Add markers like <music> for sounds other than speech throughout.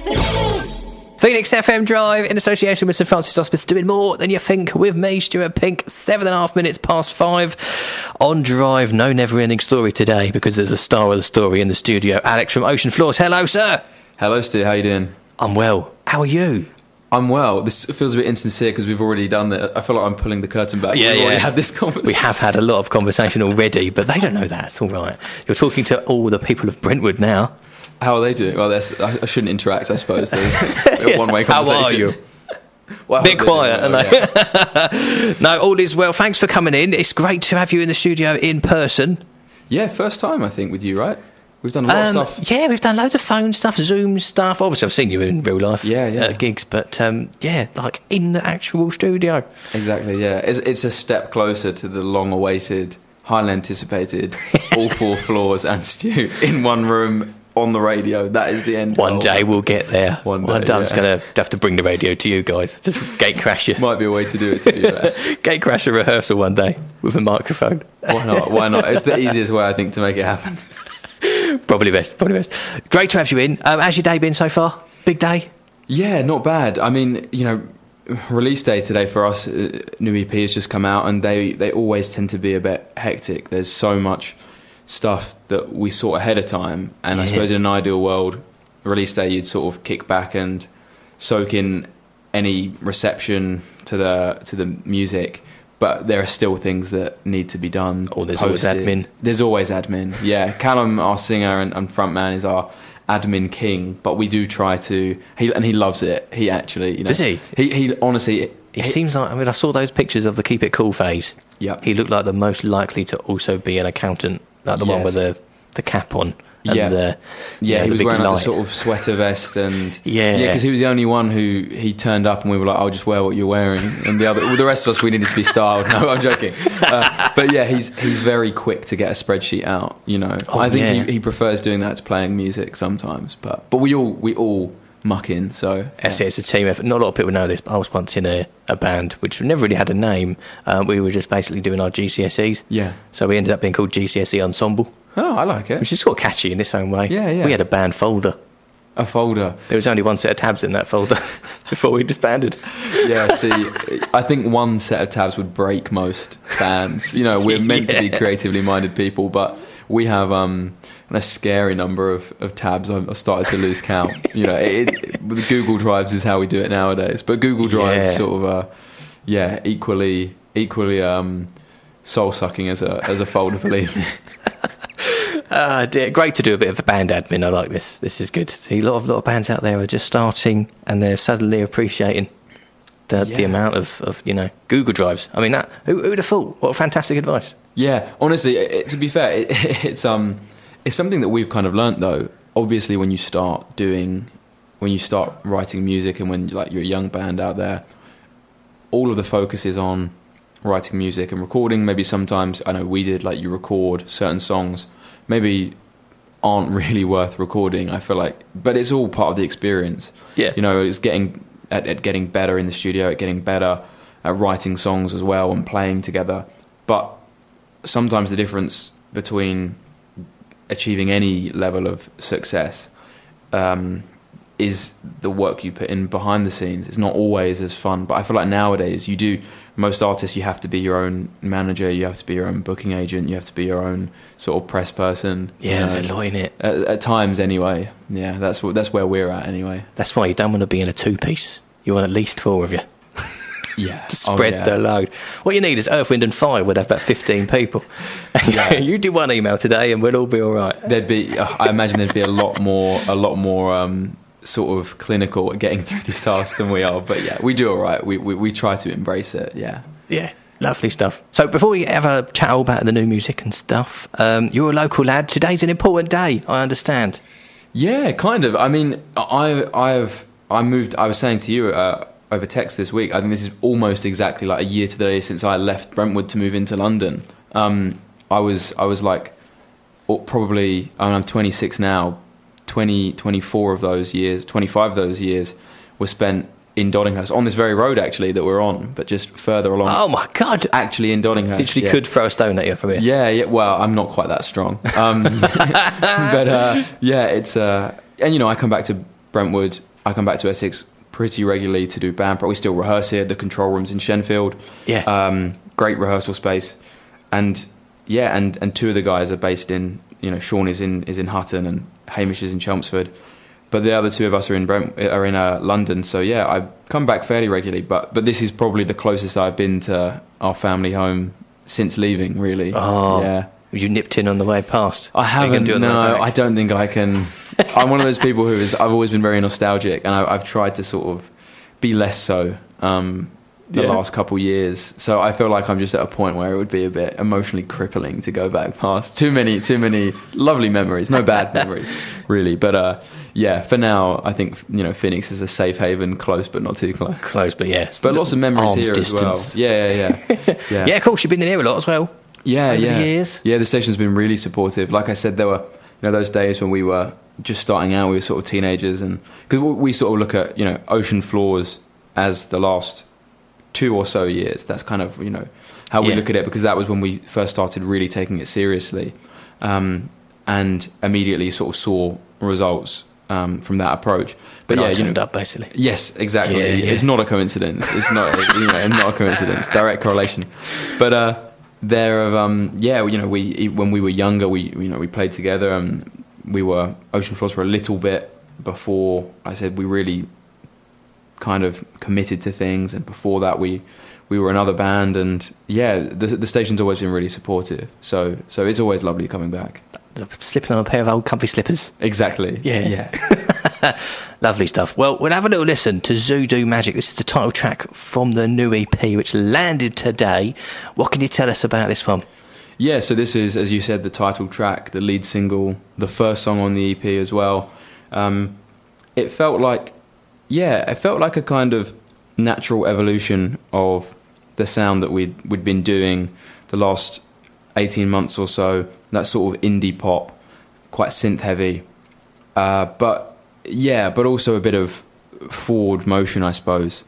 FM. Phoenix FM Drive in association with St Francis Hospice doing more than you think with me, Stuart Pink. Seven and a half minutes past five on Drive. No never ending story today because there's a star of the story in the studio. Alex from Ocean Floors. Hello, sir. Hello, Stu. How you doing? I'm well. How are you? I'm well. This feels a bit insincere because we've already done it. I feel like I'm pulling the curtain back. Yeah, We've already yeah. had this conversation. We have had a lot of conversation already, but they don't know that. It's all right. You're talking to all the people of Brentwood now. How are they doing? Well, I, I shouldn't interact. I suppose <laughs> Yes. one-way conversation. How are you? <laughs> Well, Bit quiet, doing aren't well, they? yeah. <laughs> No, all is well. Thanks for coming in. It's great to have you in the studio in person. yeah, first time I think with you, right? We've done a lot Um, of stuff. yeah, we've done loads of phone stuff, Zoom stuff. Obviously, I've seen you in real life, Yeah, yeah. at gigs, but um, yeah, like in the actual studio. Exactly. Yeah, it's, it's a step closer to the long-awaited, highly anticipated, all four floors and Stu in one room on the radio. That is the end. One goal. day we'll get there. One One day, day I'm just gonna have to bring the radio to you guys. Just gate crash you. <laughs> might be a way to do it. To be fair. <laughs> Gate crash a rehearsal one day with a microphone. Why not? Why not? It's the <laughs> easiest way I think to make it happen. Probably best. Probably best. Great to have you in. Um, how's your day been so far? Big day. Yeah, not bad. I mean, you know, release day today for us, uh, new EP has just come out, and they they always tend to be a bit hectic. There's so much stuff that we sort ahead of time, and I suppose in an ideal world, release day you'd sort of kick back and soak in any reception to the to the music. But there are still things that need to be done. Oh, there's always admin. There's always admin. Yeah, <laughs> Callum, our singer and, and frontman, is our admin king. But we do try to. He and he loves it. He actually. You know, Does he? He he honestly. He seems like I mean I saw those pictures of the keep it cool phase. Yeah. He looked like the most likely to also be an accountant, like the one with the the cap on and Yeah. the Yeah, the he was wearing like the sort of sweater vest and <laughs> Yeah. yeah, because he was the only one who he turned up and we were like, "I'll just wear what you're wearing," and the other, well, the rest of us, we needed to be <laughs> styled. No, I'm joking. Uh, but yeah, he's he's very quick to get a spreadsheet out. You know, Oh, I think yeah. he, he prefers doing that to playing music sometimes. But but we all we all muck in. So It's, it's a team effort. Not a lot of people know this, but I was once in a, a band which never really had a name. Um, we were just basically doing our GCSEs. Yeah. So we ended up being called GCSE Ensemble, oh, I like it. which is sort of catchy in its own way. Yeah, yeah. We had a band folder. A folder. There was only one set of tabs in that folder <laughs> before we disbanded. Yeah, see, I think one set of tabs would break most bands. You know, we're meant to be <laughs> creatively minded people, but we have um, a scary number of, of tabs. I've, started to lose count. You know, it, it, Google Drives is how we do it nowadays. But Google Drive Yeah. is sort of, uh, yeah, equally equally um, soul sucking as a as a folder. Believe me. <laughs> Ah, dear. Great to do a bit of a band admin. I like this. This is good. See, a lot of lot of bands out there are just starting and they're suddenly appreciating the the amount of, of you know Google drives. I mean, that who who'd have thought? What fantastic advice. Yeah, honestly, it- to be fair, it, <laughs> it's um, it's something that we've kind of learnt though. Obviously, when you start doing, when you start writing music, and when like you're a young band out there, all of the focus is on writing music and recording. Maybe sometimes I know we did like you record certain songs, maybe aren't <laughs> really worth recording. I feel like, but it's all part of the experience. Yeah. you know, it's getting at, at getting better in the studio, at getting better at writing songs as well and playing together. But sometimes the difference between achieving any level of success um, is the work you put in behind the scenes. It's not always as fun, but I feel like nowadays you do. Most artists, you have to be your own manager, you have to be your own booking agent, you have to be your own sort of press person. you Yeah, there's a lot in it. At, at times, anyway. Yeah, that's that's where we're at, anyway. That's why you don't want to be in a two piece. You want at least four of you Yeah, to spread oh, yeah. the load. What you need is Earth, Wind and Fire would have about 15 people. <laughs> Yeah. you do one email today and we'll all be all right. There'd be, uh, I imagine there'd be a lot more, a lot more um, sort of clinical at getting <laughs> through this task than we are. But yeah, we do all right. We we, we try to embrace it. Yeah. Yeah, lovely stuff. So before we ever chat all about the new music and stuff, um, you're a local lad. Today's an important day, I understand. Yeah, kind of. I mean, I I've I moved. I was saying to you uh, over text this week. I think this is almost exactly like a year to the day since I left Brentwood to move into London. Um, I was I was like probably I mean, I'm 26 now. 20, 24 of those years, 25 of those years were spent in Doddinghurst on this very road actually that we're on, but just further along. Oh my God! Actually, in Doddinghurst. Literally yeah. could throw a stone at you from here. Yeah, yeah. Well, I'm not quite that strong, um, <laughs> but uh, yeah, it's uh, and you know I come back to Brentwood. I come back to Essex pretty regularly to do band. But we still rehearse here. The control rooms in Shenfield. Yeah. Um, great rehearsal space, and yeah, and and two of the guys are based in you know Sean is in is in Hutton and Hamish is in Chelmsford. But the other two of us are in Brent, are in uh, London, so yeah, I come back fairly regularly. But but this is probably the closest I've been to our family home since leaving. Really, Oh. yeah. You nipped in on the way past. I Are you gonna haven't. do no. I don't think I can. <laughs> I'm one of those people who is. I've always been very nostalgic, and I, I've tried to sort of be less so um, the Yeah. last couple years. So I feel like I'm just at a point where it would be a bit emotionally crippling to go back past too many, too many lovely memories. No bad <laughs> memories, really. But uh, yeah, for now, I think you know Phoenix is a safe haven, close but not too close. Close, but yeah. But lots of memories Arm's here distance. as well. Yeah, yeah, yeah, <laughs> yeah. Yeah, of course, you've been in here a lot as well. Yeah, yeah. years? Yeah, the station's been really supportive. Like I said, there were you know those days when we were just starting out, we were sort of teenagers, and because we sort of look at you know ocean floors as the last two or so years. That's kind of you know how we Yeah. look at it because that was when we first started really taking it seriously, um, and immediately sort of saw results um, from that approach. But But yeah, I you know, up basically. Yes, exactly. Yeah, yeah. It's not a coincidence. It's not, you know, not a coincidence. Direct correlation. But uh, there, have, um, yeah, you know, we when we were younger, we you know we played together, and we were Ocean Floors for a little bit before I said we really kind of committed to things, and before that we we were another band, and yeah, the the station's always been really supportive. So so it's always lovely coming back. Slipping on a pair of old comfy slippers. Exactly. Yeah. Yeah. <laughs> Lovely stuff. Well, we'll have a little listen to Zoodoo Magic. This is the title track from the new EP, which landed today. What can you tell us about this one? Yeah, so this is, as you said, the title track, the lead single, the first song on the EP as well. Um, it felt like, yeah, it felt like a kind of natural evolution of the sound that we'd we'd been doing the last eighteen months or so. That sort of indie pop, quite synth heavy, uh, but yeah, but also a bit of forward motion, I suppose.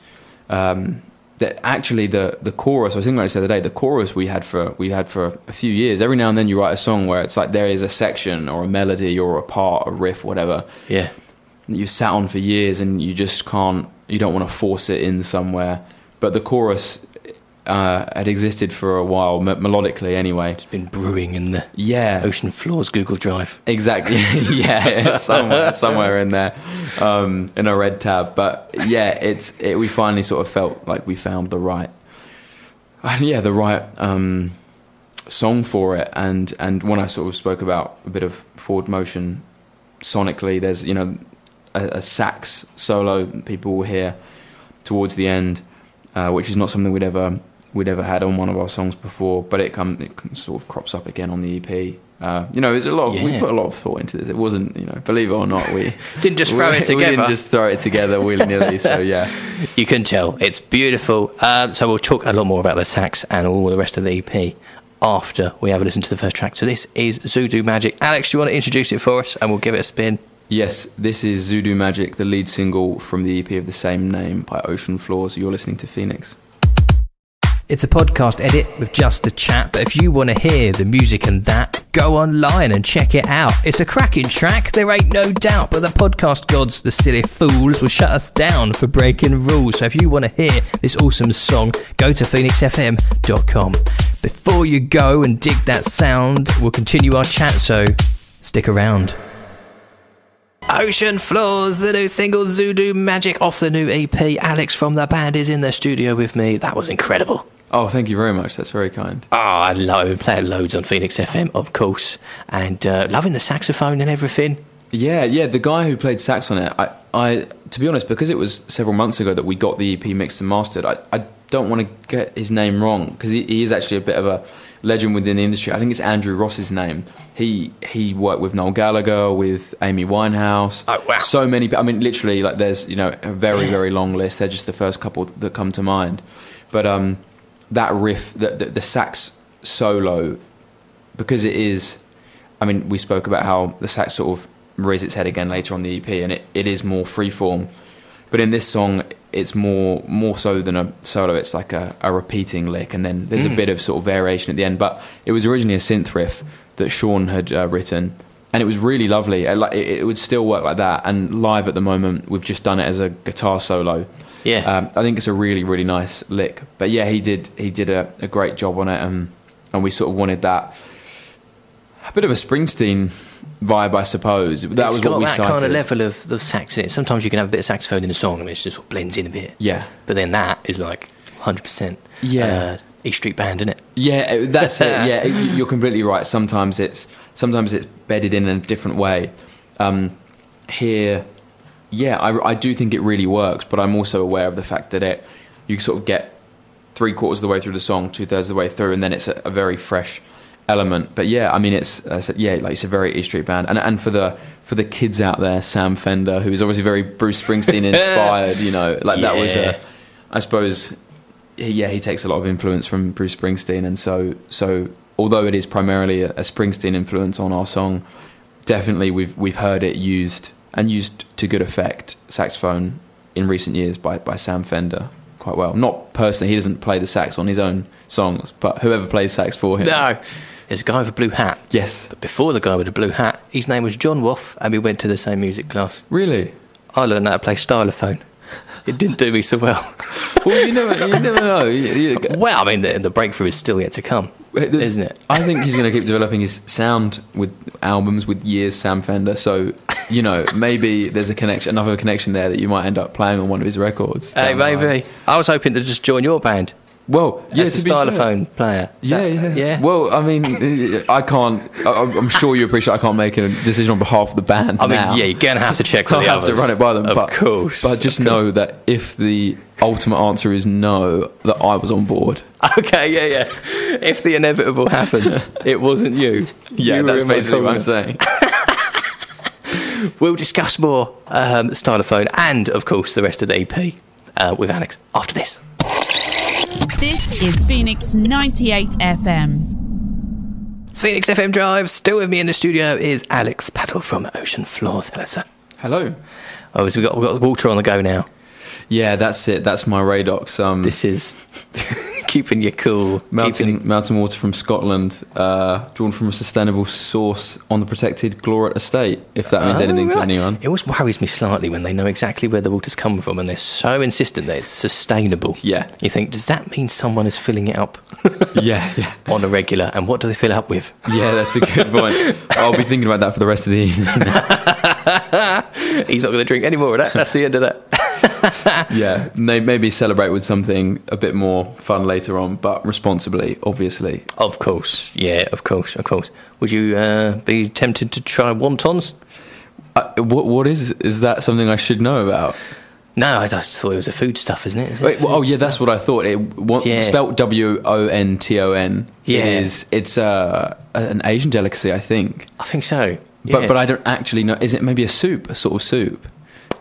Um, that actually the the chorus. I was thinking about this the other day. The chorus we had for we had for a few years. Every now and then you write a song where it's like there is a section or a melody or a part, a riff, whatever Yeah. that you've sat on for years and you just can't. You don't want to force it in somewhere. But the chorus uh, had existed for a while, me- melodically anyway. It's been brewing in the Yeah, Ocean Floors Google Drive. Exactly. <laughs> yeah, somewhere, somewhere in there, um, in a red tab. But yeah, it's it, we finally sort of felt like we found the right, yeah, the right um, song for it. And and when I sort of spoke about a bit of forward motion, sonically, there's you know a, a sax solo people will hear towards the end, uh, which is not something we'd ever we'd ever had on one of our songs before, but it come it sort of crops up again on the EP. Uh, you know, there's a lot. Of, We put a lot of thought into this. It wasn't, you know, believe it or not, we <laughs> Didn't just throw we, it together. <laughs> We didn't just throw it together willy nilly. so <laughs> yeah, You can tell it's beautiful. Um, so we'll talk a lot more about the sax and all the rest of the EP after we have a listen to the first track. So this is Zoodoo Magic. Alex, do you want to introduce it for us, and we'll give it a spin? yes, this is Zoodoo Magic, the lead single from the EP of the same name by Ocean Floors. You're listening to Phoenix. It's a podcast edit with just the chat, but if you want to hear the music and that, go online and check it out. It's a cracking track, there ain't no doubt, but the podcast gods, the silly fools, will shut us down for breaking rules. So if you want to hear this awesome song, go to phoenixfm.com. Before you go and dig that sound, we'll continue our chat, so stick around. Ocean Floors, the new single Zoodoo Magic off the new EP. Alex from the band is in the studio with me. That was incredible. Oh, thank you very much. That's very kind. Oh, I love it. Play it loads on Phoenix FM, of course, and uh, loving the saxophone and everything. Yeah, yeah. The guy who played sax on it, I, I, to be honest, because it was several months ago that we got the EP mixed and mastered, I, I don't want to get his name wrong because he, he is actually a bit of a legend within the industry. I think it's Andrew Ross's name. He he worked with Noel Gallagher, with Amy Winehouse. Oh, wow. So many. I mean, literally, like there's you know a very very long list. They're just the first couple that come to mind. But um, that riff, the, the, the sax solo, because it is. I mean, we spoke about how the sax sort of raised its head again later on the EP, and it, it is more freeform. But in this song, it's more more so than a solo. It's like a, a repeating lick, and then there's a Mm. bit of sort of variation at the end. But it was originally a synth riff that Sean had uh, written, and it was really lovely. It, it would still work like that. And live at the moment, we've just done it as a guitar solo. Yeah. Um, I think it's a really, really nice lick. But yeah, he did he did a, a great job on it, and and we sort of wanted that a bit of a Springsteen vibe, I suppose. That it's was got what we that cited. kind of level of the sax in it. Sometimes you can have a bit of saxophone in a song and it just sort of blends in a bit. Yeah, But then that is like 100% Yeah. uh, E Street Band, isn't it? yeah, that's it. <laughs> Yeah, you're completely right. Sometimes it's sometimes it's bedded in a different way. Um, here, yeah, I, I do think it really works, but I'm also aware of the fact that it you sort of get three quarters of the way through the song, two thirds of the way through, and then it's a, a very fresh element. But yeah, I mean, it's yeah, like it's a very E Street band, and and for the for the kids out there, Sam Fender, who is obviously very Bruce Springsteen <laughs> inspired, you know, like that was Yeah. a, I suppose, yeah, he takes a lot of influence from Bruce Springsteen, and so so although it is primarily a, a Springsteen influence on our song, definitely we've we've heard it used and used to good effect saxophone in recent years by by Sam Fender quite well. Not personally, he doesn't play the sax on his own songs, but whoever plays sax for him. No. There's a guy with a blue hat. Yes. But before the guy with the blue hat, his name was John Woff, and we went to the same music class. Really? I learned how to play stylophone. It didn't do me so well. Well, you never, you never know. You- you- <laughs> well, I mean, the, the breakthrough is still yet to come, isn't it? I think he's going to keep developing his sound with albums with years Sam Fender. So, you know, <laughs> maybe there's a connection, another connection there that you might end up playing on one of his records. Hey, maybe. I was hoping to just join your band Well, yeah, as a be fair- stylophone player. Is Yeah, that- yeah, yeah. Well, I mean, I can't. I- I'm sure you appreciate. I can't make a decision on behalf of the band. I mean, now. yeah, you're gonna have to check with <laughs> I'll have to run it by them. Of but, course. But just know that if the ultimate answer is no, that I was on board. <laughs> Okay, yeah, yeah. If the inevitable happens, <laughs> it wasn't you. Yeah, You that's basically what I'm saying. <laughs> We'll discuss more um, Stylophone and, of course, the rest of the EP uh, with Alex after this. This is Phoenix 98 FM. It's Phoenix FM Drive. Still with me in the studio is Alex Paddle from Ocean Floors. Hello, sir. Hello. Oh, so we've got, we've got the water on the go now. Yeah, that's it. That's my Radox. Um, This is <laughs> keeping you cool. mountain keeping- mountain water from Scotland, uh, drawn from a sustainable source on the protected Glorat estate. If that means Oh, anything to anyone. It always worries me slightly when they know exactly where the water's come from and they're so insistent that it's sustainable. Yeah. You think, does that mean someone is filling it up <laughs> yeah, yeah. on a regular? And what do they fill it up with? Yeah, that's a good point. <laughs> I'll be thinking about that for the rest of the evening. He's not going to drink any more of that. That's the end of that. <laughs> yeah, may- maybe celebrate with something a bit more fun later on, but responsibly, obviously. Of course. Yeah, of course, of course. Would you uh, be tempted to try wontons? Uh, what what is is that something I should know about? No, I just thought it was a food stuff, isn't it? Is it Wait, well, oh yeah, stuff? that's what I thought. It wa- Yeah. spelt W O N T O N. Yeah. It is. It's uh, an Asian delicacy, I think. I think so. But but I don't actually know. Is it maybe a soup, a sort of soup?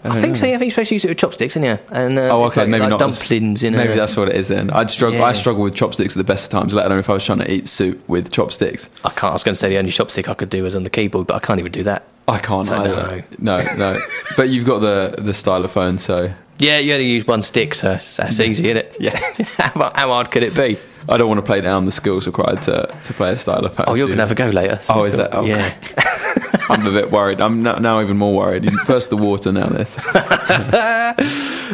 I don't think so. Yeah, I think you're supposed to use it with chopsticks, isn't you? And uh, Oh, it's okay, like, maybe like not. dumplings in Maybe a. that's what it is then. I'd struggle. Yeah. I struggle with chopsticks at the best of times. Let alone if I was trying to eat soup with chopsticks. I can't. I was going to say the only chopstick I could do was on the keyboard, but I can't even do that. I can't So either. No, no. <laughs> but you've got the the stylophone, so Yeah, you only use one stick, so that's, that's easy, isn't it? Yeah. <laughs> how, how hard could it be? I don't want to play down the skills required to, to play a stylophone. Oh, you're going to have a go later. so Oh, is that- okay. Yeah. <laughs> I'm a bit worried. I'm now, now even more worried. First the water, now this. <laughs>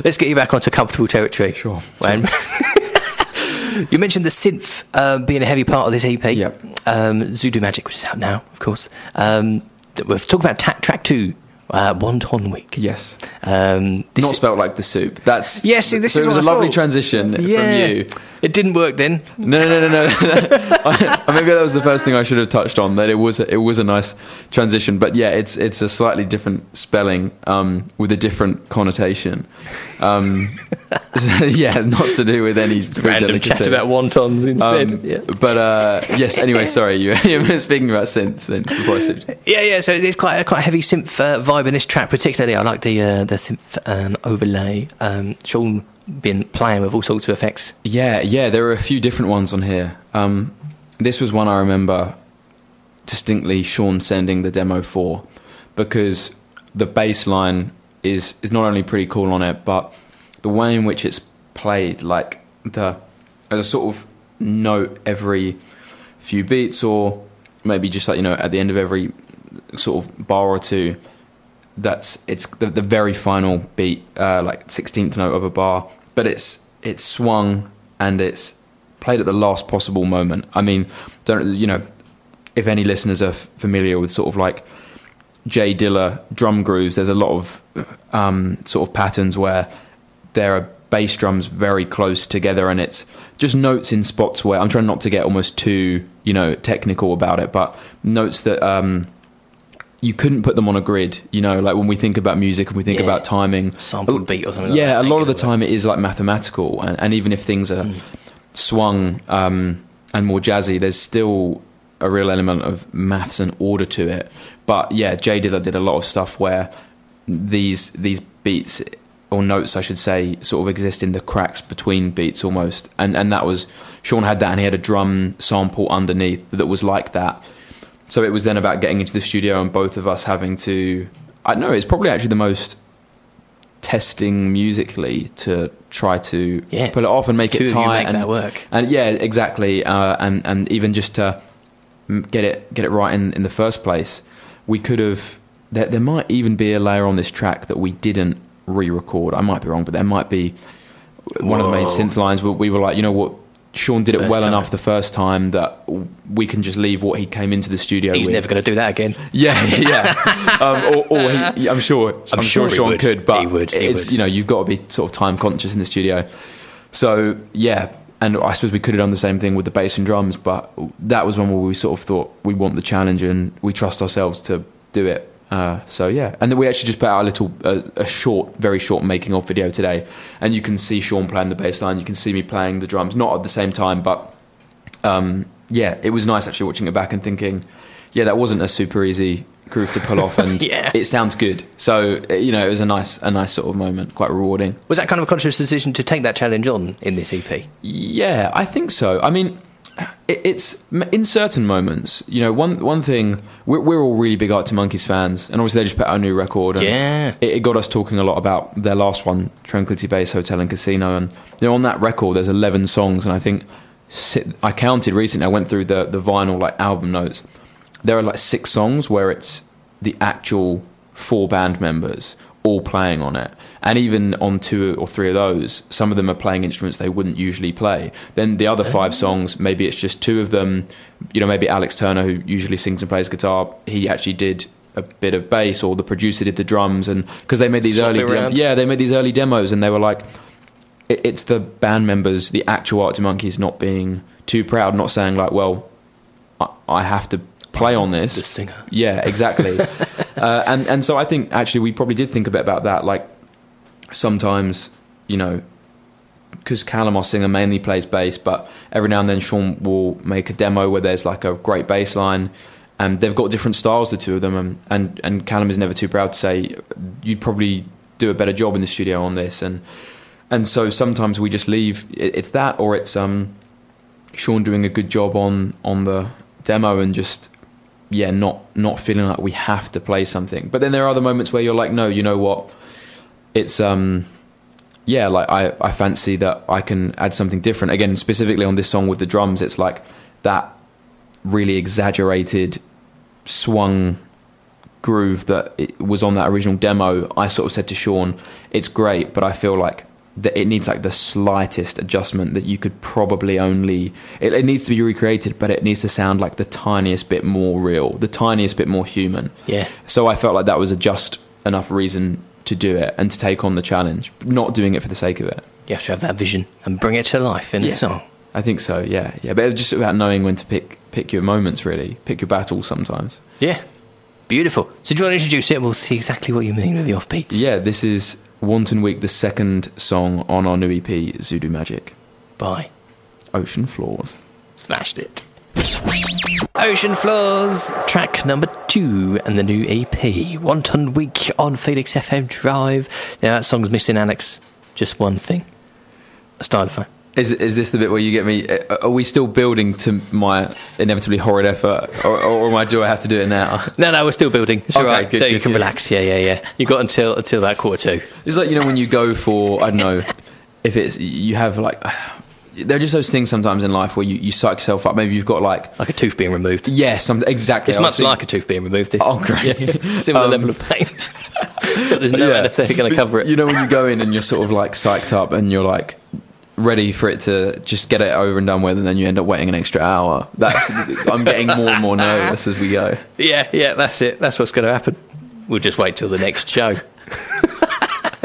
Let's get you back onto comfortable territory. Sure. When <laughs> you mentioned the synth uh, being a heavy part of this EP. Yep. Um, Zudu Magic, which is out now, of course. Um, we're talking about ta- track two, uh, Wanton Week. Yes. Um, this Not spelt like the soup. That's Yeah, see, this so is it was what a I lovely thought. transition yeah, from you. it didn't work then. No, no, no, no. no. <laughs> I- Maybe that was the first thing I should have touched on. That it was a, it was a nice transition, but yeah, it's it's a slightly different spelling um, with a different connotation. Um, <laughs> yeah, not to do with any food Random chat delicacy. about wontons instead. Um, yeah. But uh, yes. Anyway, sorry. You, <laughs> you were speaking about synth, synth before I said. Yeah, yeah. So it's quite a quite a heavy synth uh, vibe in this track, particularly. I like the uh, the synth um, overlay. Um, Sean been playing with all sorts of effects. Yeah, yeah. There are a few different ones on here. Um, this was one I remember distinctly. Sean sending the demo for because the bass line is is not only pretty cool on it, but the way in which it's played, like the as a sort of note every few beats, or maybe just like you know at the end of every sort of bar or two. That's it's the, the very final beat, uh, like sixteenth note of a bar, but it's it's swung and it's played at the last possible moment. I mean, don't you know? If any listeners are familiar with sort of like Jay Dilla drum grooves, there's a lot of um, sort of patterns where there are bass drums very close together, and it's just notes in spots where I'm trying not to get almost too you know technical about it, but notes that. Um, you couldn't put them on a grid, you know, like when we think about music and we think Yeah. about timing. Sampled beat or something like Yeah, that. a lot of the time it is like mathematical, and, and even if things are Mm. swung um, and more jazzy, there's still a real element of maths and order to it. But yeah, Jay Dilla did a lot of stuff where these these beats or notes, I should say, sort of exist in the cracks between beats almost, and and that was Sean had that, and he had a drum sample underneath that was like that. So it was then about getting into the studio and both of us having to. I know. It's probably actually the most testing musically to try to Yeah. pull it off and make Two it tight and that work. and yeah, exactly. Uh, and and even just to get it get it right in, in the first place, we could have. There, there might even be a layer on this track that we didn't re-record. I might be wrong, but there might be one of the main synth lines where we were like, you know what, Sean did it well time. enough the first time that we can just leave what he came into the studio He's with. never going to do that again. Yeah, <laughs> yeah. um, or, or he, I'm sure. I'm, sure sure, Sean would. could, but He would, he it's would. you know you've got to be sort of time conscious in the studio. So yeah, and I suppose we could have done the same thing with the bass and drums, but that was one where we sort of thought we want the challenge and we trust ourselves to do it. Uh, so yeah, and then we actually just put out a little, uh, a short, very short making of video today, and you can see Sean playing the bass line, you can see me playing the drums, not at the same time, but um, yeah, it was nice actually watching it back and thinking, yeah, that wasn't a super easy groove to pull off, and <laughs> Yeah. it sounds good. So uh, you know, it was a nice, a nice sort of moment, quite rewarding. Was that kind of a conscious decision to take that challenge on in this EP? Yeah, I think so. I mean, it, it's in certain moments. You know, one one thing we're, we're all really big Arctic Monkeys fans, and obviously they just put out a new record. And Yeah. it, it got us talking a lot about their last one, Tranquility Base Hotel and Casino, and you know, on that record there's 11 songs, and I think I counted recently. I went through the the vinyl like album notes. There are like six songs where it's the actual four band members all playing on it. And even on two or three of those, some of them are playing instruments they wouldn't usually play. Then the other oh. five songs, maybe it's just two of them. You know, maybe Alex Turner, who usually sings and plays guitar, he actually did a bit of bass, or the producer did the drums, and because they made these Swap early, dem- yeah, they made these early demos, and they were like, it, it's the band members, the actual Arctic Monkeys, not being too proud, not saying like, well, I, I have to play on this. The singer. Yeah, exactly. <laughs> uh, and and so I think actually we probably did think a bit about that. Like sometimes, you know, because Callum, our singer, mainly plays bass, but every now and then Sean will make a demo where there's like a great bass line. And they've got different styles, the two of them, and, and and Callum is never too proud to say you'd probably do a better job in the studio on this, and and so sometimes we just leave. It's that, or it's um, Sean doing a good job on on the demo, and just yeah, not not feeling like we have to play something. But then there are other moments where you're like, no, you know what? It's um, yeah, like I I fancy that I can add something different. Again, specifically on this song with the drums, it's like that really exaggerated swung groove that was on that original demo. I sort of said to Sean, it's great, but I feel like that it needs like the slightest adjustment that you could probably only it, it needs to be recreated but it needs to sound like the tiniest bit more real the tiniest bit more human Yeah. so i felt like that was a just enough reason to do it and to take on the challenge not doing it for the sake of it You have to have that vision and bring it to life in Yeah. a song. i think so yeah yeah but it's just about knowing when to pick pick your moments really pick your battles sometimes Yeah. Beautiful. So do you want to introduce it? We'll see exactly what you mean with the offbeats. yeah this is wanton week the second song on our new ep zudu magic Bye. ocean floors Smashed it. Ocean Floors, track number two, and the new EP, Wanton Week on Phoenix FM Drive. Now, that song's missing, Alex. Just one thing a stylophone. Is is this the bit where you get me? uh, Are we still building to my inevitably horrid effort, or, or am I, do I have to do it now? <laughs> No, no, we're still building. It's Okay, all right. good, so you good, can good. relax. Yeah, yeah, yeah. You got until until about quarter two. It's like you know when you go for I don't know if it's you have like there are just those things sometimes in life where you, you psych yourself up. Maybe you've got like Like a tooth being removed. Yes, yeah, exactly. It's much like a tooth being removed. This. Oh, great. Yeah. <laughs> Similar <laughs> Um, level of pain. so there's no Yeah. anaesthetic going to cover it. You know when you go in and you're sort of like psyched up and you're like ready for it to just get it over and done with, and then you end up waiting an extra hour. That's I'm getting more and more nervous as we go. Yeah, yeah, that's it. That's what's going to happen. We'll just wait till the next show. <laughs>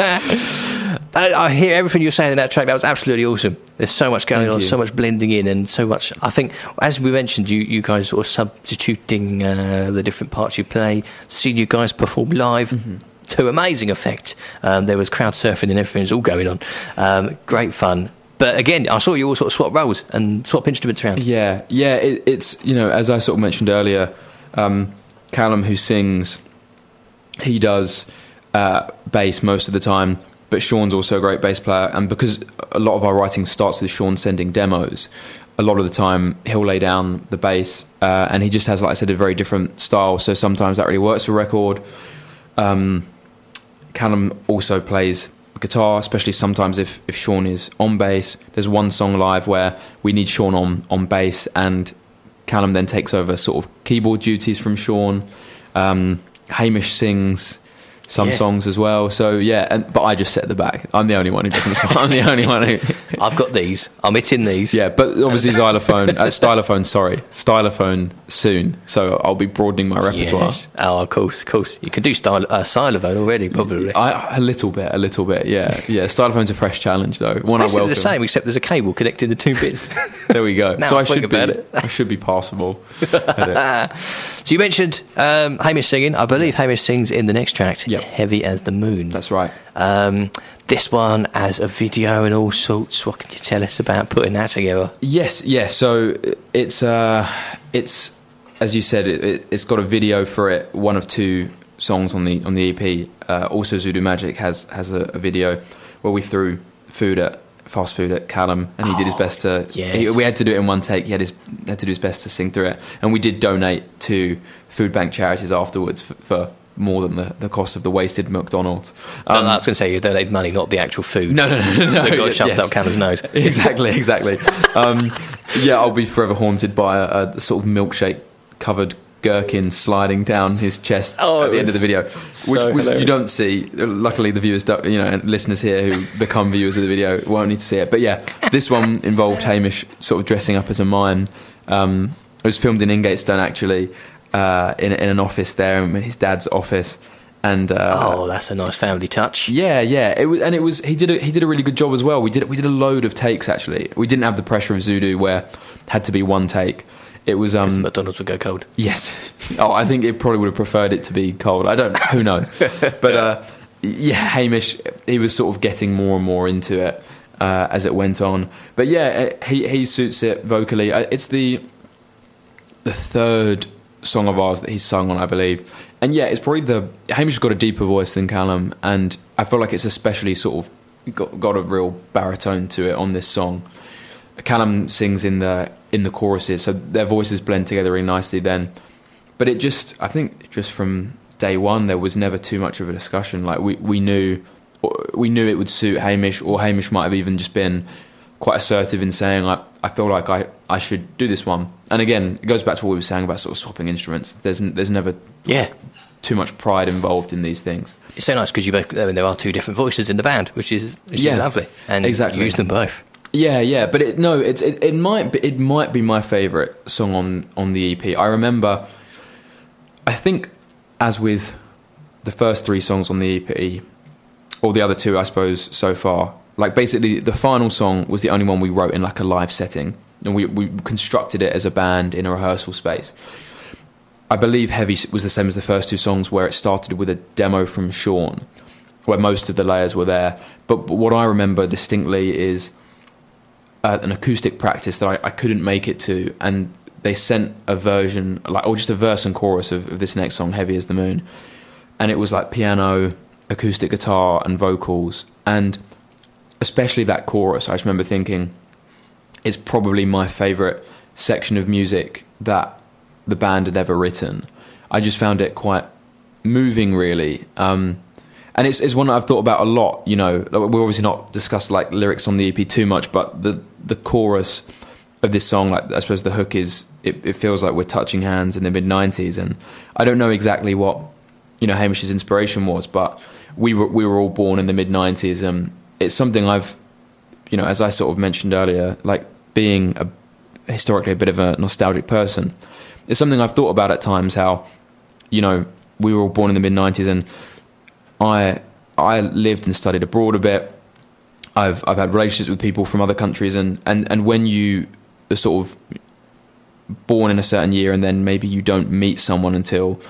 I, I hear everything you're saying in that track. That was absolutely awesome. There's so much going Thank on, you. so much blending in, and so much. I think, as we mentioned, you, you guys sort of substituting uh, the different parts you play, seeing you guys perform live. Mm-hmm. To amazing effect. Um, there was crowd surfing and everything was all going on. Um, great fun. But again, I saw you all sort of swap roles and swap instruments around. Yeah, yeah. It, it's you know as I sort of mentioned earlier, um, Callum who sings, he does uh, bass most of the time. But Sean's also a great bass player, and because a lot of our writing starts with Sean sending demos, a lot of the time he'll lay down the bass, uh, and he just has, like I said, a very different style. So sometimes that really works for record. Um, Callum also plays guitar, especially sometimes if, if Sean is on bass. There's one song live where we need Sean on, on bass, and Callum then takes over sort of keyboard duties from Sean. Um, Hamish sings some Yeah. songs as well. So yeah, and, but I just at the back. I'm the only one who doesn't. I'm the only one who. <laughs> I've got these. I'm hitting these. Yeah, but obviously xylophone, uh, stylophone. Sorry, stylophone soon. So I'll be broadening my repertoire. Yes. Oh, of course, of course. You can do style, uh, xylophone already, probably. I, a little bit, a little bit, yeah, yeah. Stylophone's a fresh challenge, though. One I welcome. the same, except there's a cable connecting the two bits. <laughs> There we go. <laughs> Now so I I think should be, about it. I should be passable. so you mentioned um, Hamish singing. I believe Hamish sings in the next track, Yep. "Heavy as the Moon." That's right. Um, this one as a video and all sorts. What can you tell us about putting that together? Yes, yeah. So it's uh, it's as you said, it, it, it's got a video for it. One of two songs on the on the EP. Uh, also, Zudu Magic has has a, a video where we threw food at fast food at Callum, and he did his best to. yes. he- we had to do it in one take. He had his had to do his best to sing through it, and we did donate to food bank charities afterwards for. for more than the, the cost of the wasted McDonald's. Um, I was going to say you donate money, not the actual food. no, no, no, no, no. that got shoved yes. up Callum's nose. <laughs> exactly, exactly. Um, yeah, I'll be forever haunted by a, a sort of milkshake covered gherkin sliding down his chest Oh, at the end of the video, so which, which you don't see. Luckily, the viewers, you know, and listeners here who become viewers of the video won't need to see it. But yeah, this one involved Hamish sort of dressing up as a mime. Um, it was filmed in Ingatestone actually, uh, in, in an office there, in his dad's office. And uh, Oh, that's a nice family touch. yeah, yeah. It was, and it was. He did. A, he did a really good job as well. We did. We did a load of takes. Actually, we didn't have the pressure of Zudu where it had to be one take. It was. Um, McDonald's would go cold. yes. <laughs> Oh, I think it probably would have preferred it to be cold. I don't. Who knows? <laughs> but uh, yeah, Hamish. He was sort of getting more and more into it uh, as it went on. But yeah, he he suits it vocally. Uh, It's the the third song of ours that he's sung on, I believe. And yeah, it's probably the Hamish has got a deeper voice than Callum, and I feel like it's especially sort of got, got a real baritone to it on this song. Callum sings in the in the choruses, so their voices blend together really nicely. Then, but it just I think just from day one there was never too much of a discussion. Like we we knew we knew it would suit Hamish, or Hamish might have even just been quite assertive in saying like I feel like I, I should do this one. And again, it goes back to what we were saying about sort of swapping instruments. There's there's never Yeah. too much pride involved in these things. It's so nice because you both. I mean, there are two different voices in the band, which is which Yeah, is lovely, and exactly. use them both. Yeah, yeah, but it, no, it's it, it might be, it might be my favorite song on on the EP. I remember, I think, as with the first three songs on the EP, or the other two, I suppose so far. Like basically, the final song was the only one we wrote in like a live setting, and we we constructed it as a band in a rehearsal space. I believe Heavy was the same as the first two songs, where it started with a demo from Sean, where most of the layers were there. But, but what I remember distinctly is uh, an acoustic practice that I, I couldn't make it to, and they sent a version, like or just a verse and chorus of, of this next song, "Heavy as the Moon," and it was like piano, acoustic guitar, and vocals, and especially that chorus. I just remember thinking, it's probably my favorite section of music that the band had ever written. I just found it quite moving, really. Um, and it's, it's one that I've thought about a lot. You know, we're obviously not discussed like lyrics on the EP too much, but the the chorus of this song, like I suppose the hook is, it, it feels like we're touching hands in the mid '90s, and I don't know exactly what you know Hamish's inspiration was, but we were we were all born in the mid '90s, and it's something I've, you know, as I sort of mentioned earlier, like being a historically a bit of a nostalgic person, it's something I've thought about at times. How, you know, we were all born in the mid '90s, and I I lived and studied abroad a bit. I've I've had relationships with people from other countries, and and and when you are sort of born in a certain year, and then maybe you don't meet someone until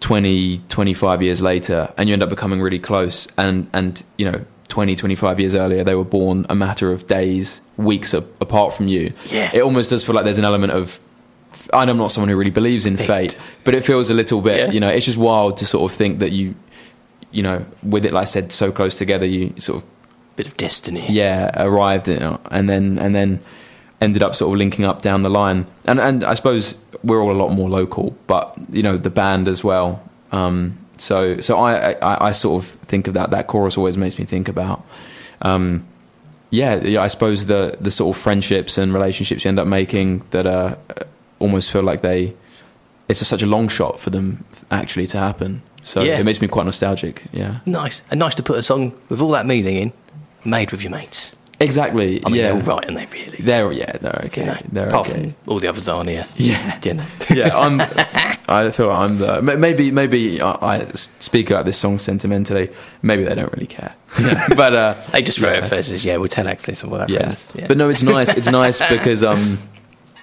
20, 25 years later, and you end up becoming really close, and and you know. 20, 25 years earlier, they were born a matter of days, weeks a- apart from you. Yeah. It almost does feel like there's an element of I'm not someone who really believes in Fate. fate, but it feels a little bit, Yeah. you know, it's just wild to sort of think that you, you know, with it, like I said, so close together, you sort of, Bit of destiny. yeah, arrived, know, and then and then ended up sort of linking up down the line, and and I suppose we're all a lot more local, but you know, the band as well. Um, so so I, I I sort of think of that. That chorus always makes me think about. Um, yeah, yeah, I suppose the the sort of friendships and relationships you end up making that uh, almost feel like they it's just such a long shot for them actually to happen. So Yeah. it makes me quite nostalgic. Yeah, Nice. And nice to put a song with all that meaning in, made with your mates. Exactly. I mean, yeah, they're all right, aren't they, really? They're yeah, they're okay. you know, they're apart okay. from all the others aren't here. Yeah. You know. <laughs> yeah, I'm. I like I'm the maybe maybe I, I speak about this song sentimentally. Maybe they don't really care, <laughs> but uh, They just it yeah. at first yeah, we'll tell actually some of our yeah. friends. Yeah. But no, it's nice. It's nice <laughs> because um,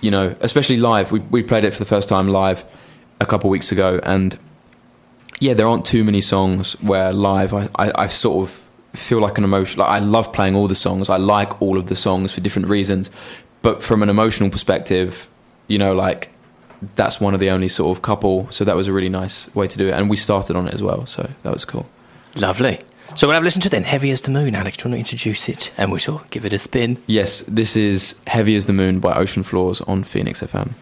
you know, especially live. We we played it for the first time live a couple of weeks ago, and yeah, there aren't too many songs where live I, I, I sort of feel like an emotion. Like I love playing all the songs. I like all of the songs for different reasons, but from an emotional perspective, you know, like that's one of the only sort of couple. So that was a really nice way to do it, and we started on it as well. So that was cool. Lovely. So we'll have a listen to it then. Heavy as the Moon. Alex, do you want to introduce it? And we shall give it a spin. Yes, this is "Heavy as the Moon" by Ocean Floors on Phoenix FM.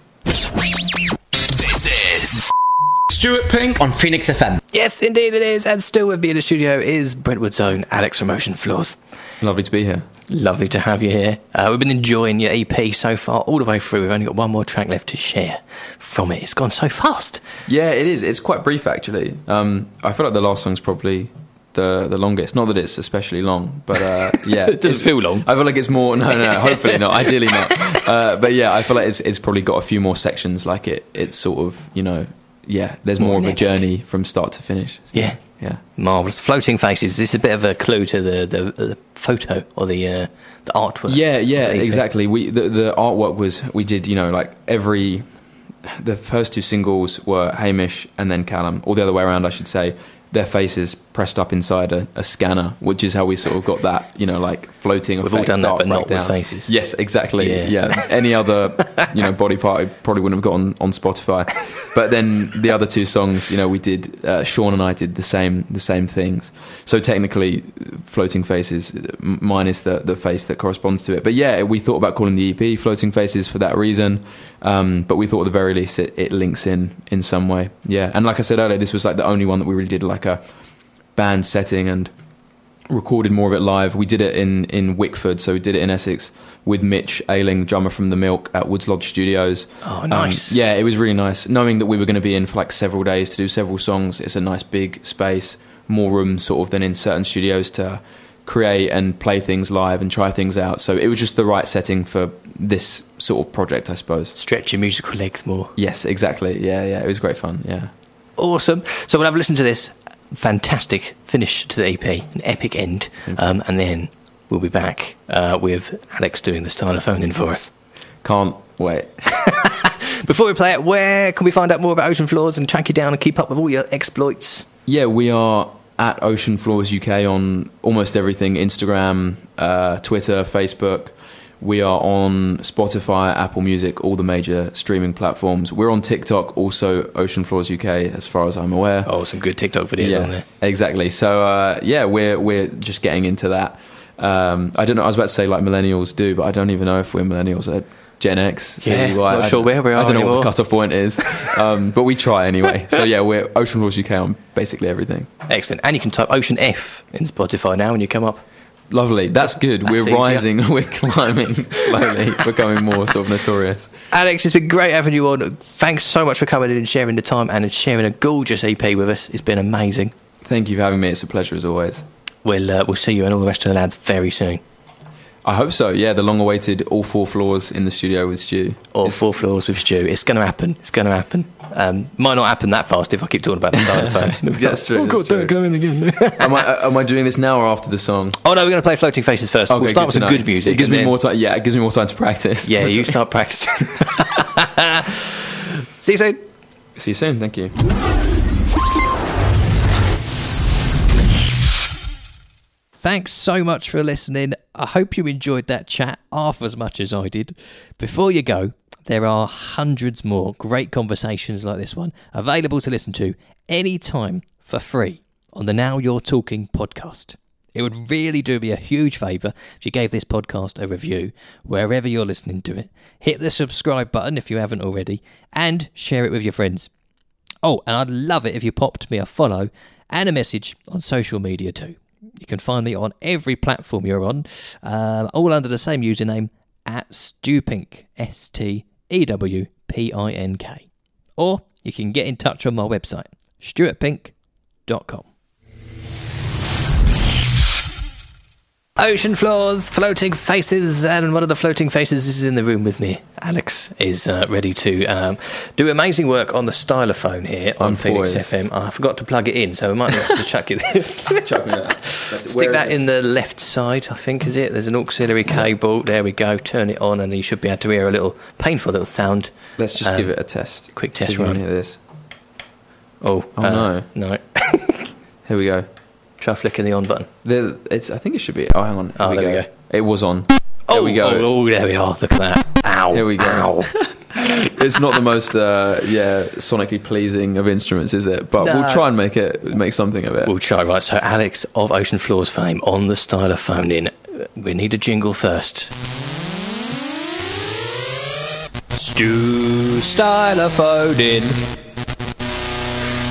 This Stuart Pink on Phoenix FM. Yes, indeed it is. And still with me in the studio is Brentwood's own Alex from Ocean Floors. Lovely to be here. Lovely to have you here. Uh, we've been enjoying your EP so far, all the way through. We've only got one more track left to share from it. It's gone so fast. Yeah, it is. It's quite brief actually. Um, I feel like the last song's probably the the longest. Not that it's especially long, but uh, <laughs> yeah, It does feel long. I feel like it's more. No, no, no hopefully not. <laughs> Ideally not. Uh, but yeah, I feel like it's it's probably got a few more sections. Like it, it's sort of you know, yeah. There's More more, of a journey from start to finish. Yeah. yeah. Marvellous. Floating Faces. This is a bit of a clue to the, the, the photo or the, uh, the artwork. Yeah, yeah, of the EP. exactly. We the, the artwork was we did you know like every the first two singles were Hamish and then Callum, or the other way around, I should say. Their faces pressed up inside a, a scanner, which is how we sort of got that, you know, like floating. We've all done that, but not with faces. Yes, exactly. Yeah. Yeah. Any other, you know, body part I probably wouldn't have got on, on Spotify. But then the other two songs, you know, we did. Uh, Sean and I did the same the same things. So technically, floating faces. minus the the face that corresponds to it. But yeah, we thought about calling the EP "Floating Faces" for that reason. Um, but we thought at the very least it, it links in in some way. Yeah, and like I said earlier, this was like the only one that we really did like a band setting and recorded more of it live. We did it in in Wickford, so we did it in Essex with Mitch Ayling, drummer from the Milk at Woods Lodge Studios. Oh, Um, nice. yeah, it was really nice. Knowing that we were going to be in for like several days to do several songs, it's a nice big space, more room sort of than in certain studios to create and play things live and try things out. So it was just the right setting for this sort of project, I suppose. Stretch your musical legs more. Yes, exactly. Yeah, yeah, it was great fun. Yeah. Awesome. So when I've listened to this fantastic finish to the EP, an epic end, um, and then we'll be back uh, with Alex doing the stylophone in for us. Can't wait. <laughs> Before we play it, where can we find out more about Ocean Floors and track you down and keep up with all your exploits? Yeah, we are at Ocean Floors UK on almost everything Instagram, uh, Twitter, Facebook. We are on Spotify, Apple Music, all the major streaming platforms. We're on TikTok, also Ocean Floors UK, as far as I'm aware. Oh, some good TikTok videos on there. exactly. So uh, yeah, we're we're just getting into that. Um, I don't know. I was about to say like millennials do, but I don't even know if we're millennials. Uh, Gen X, Yeah, CY, not sure where we are I don't know what the cutoff point is, <laughs> um, but we try anyway. So yeah, we're Ocean Floors UK on basically everything. Excellent. And you can type Ocean F in Spotify now and you come up. Lovely. That's good. That's we're easier. rising. <laughs> We're climbing slowly, <laughs> becoming more sort of notorious. Alex, it's been great having you on. Thanks so much for coming in and sharing the time and sharing a gorgeous EP with us. It's been amazing. Thank you for having me. It's a pleasure as always. We'll uh, we'll see you and all the rest of the lads very soon. I hope so. Yeah, the long-awaited all four floors in the studio with Stu. All It's- four floors with Stu. It's going to happen. It's going to happen. Um, might not happen that fast if I keep talking about the stylophone. <laughs> That's true, Oh that's God, don't true. come in again. <laughs> am I uh, am I doing this now or after the song? oh no, we're going to play Floating Faces first. we'll start with some know. good music. It gives me then- more time. Yeah, it gives me more time to practice. Yeah, you <laughs> start practicing. see you soon. See you soon. Thank you. Thanks so much for listening. I hope you enjoyed that chat half as much as I did. Before you go, there are hundreds more great conversations like this one available to listen to anytime for free on the Now You're Talking podcast. It would really do me a huge favour if you gave this podcast a review wherever you're listening to it. Hit the subscribe button if you haven't already and share it with your friends. Oh, and I'd love it if you popped me a follow and a message on social media too. You can find me on every platform you're on, um, all under the same username at Stewpink, S T E W P I N K. Or you can get in touch on my website, stuartpink.com. Ocean floors, floating faces, and one of the floating faces is in the room with me. Alex is uh, ready to um, do amazing work on the stylophone here on I'm Phoenix poised. FM. I forgot to plug it in, so we might have to chuck you this. <laughs> Stick that in the left side, I think, is it? There's an auxiliary cable. There we go. Turn it on, and you should be able to hear a little painful little sound. Let's just Um, give it a test. quick test run. hear this. Oh, Oh, uh, no. <laughs> Here we go. Try flicking the on button. There, it's. I think it should be. Oh, hang on. Here Oh, we there go. we go. It was on. Oh, there we go. Oh, oh, there we are. Look at that. Ow. Here we go. Ow. <laughs> It's not the most, uh, yeah, sonically pleasing of instruments, is it? But No. we'll try and make it make something of it. We'll try, right. So, Alex of Ocean Floors fame on the stylophone in. We need a jingle first. Stu stylophone in.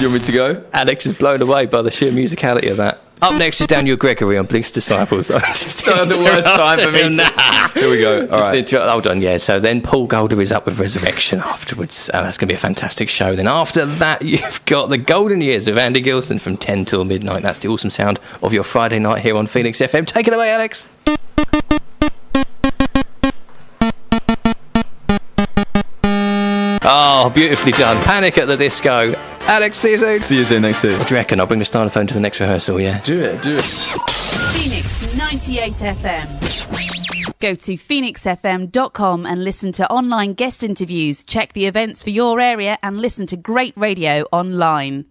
You want me to go? Alex is blown away by the sheer musicality of that. Up next is Daniel Gregory on Blink's Disciples. <laughs> so the worst time for me to- Here we go. All Just right. inter- hold on, yeah. So then Paul Golder is up with Resurrection afterwards. Uh, that's going to be a fantastic show. Then after that, <laughs> you've got the Golden Years with Andy Gilson from 10 till midnight. That's the awesome sound of your Friday night here on Phoenix FM. Take it away, Alex. Oh, beautifully done. Panic at the Disco. Alex, see you soon. See you soon next week. What do you reckon? I'll bring the stylophone to the next rehearsal, yeah? Do it. Do it. Phoenix 98 FM. Go to phoenixfm.com and listen to online guest interviews, check the events for your area, and listen to great radio online.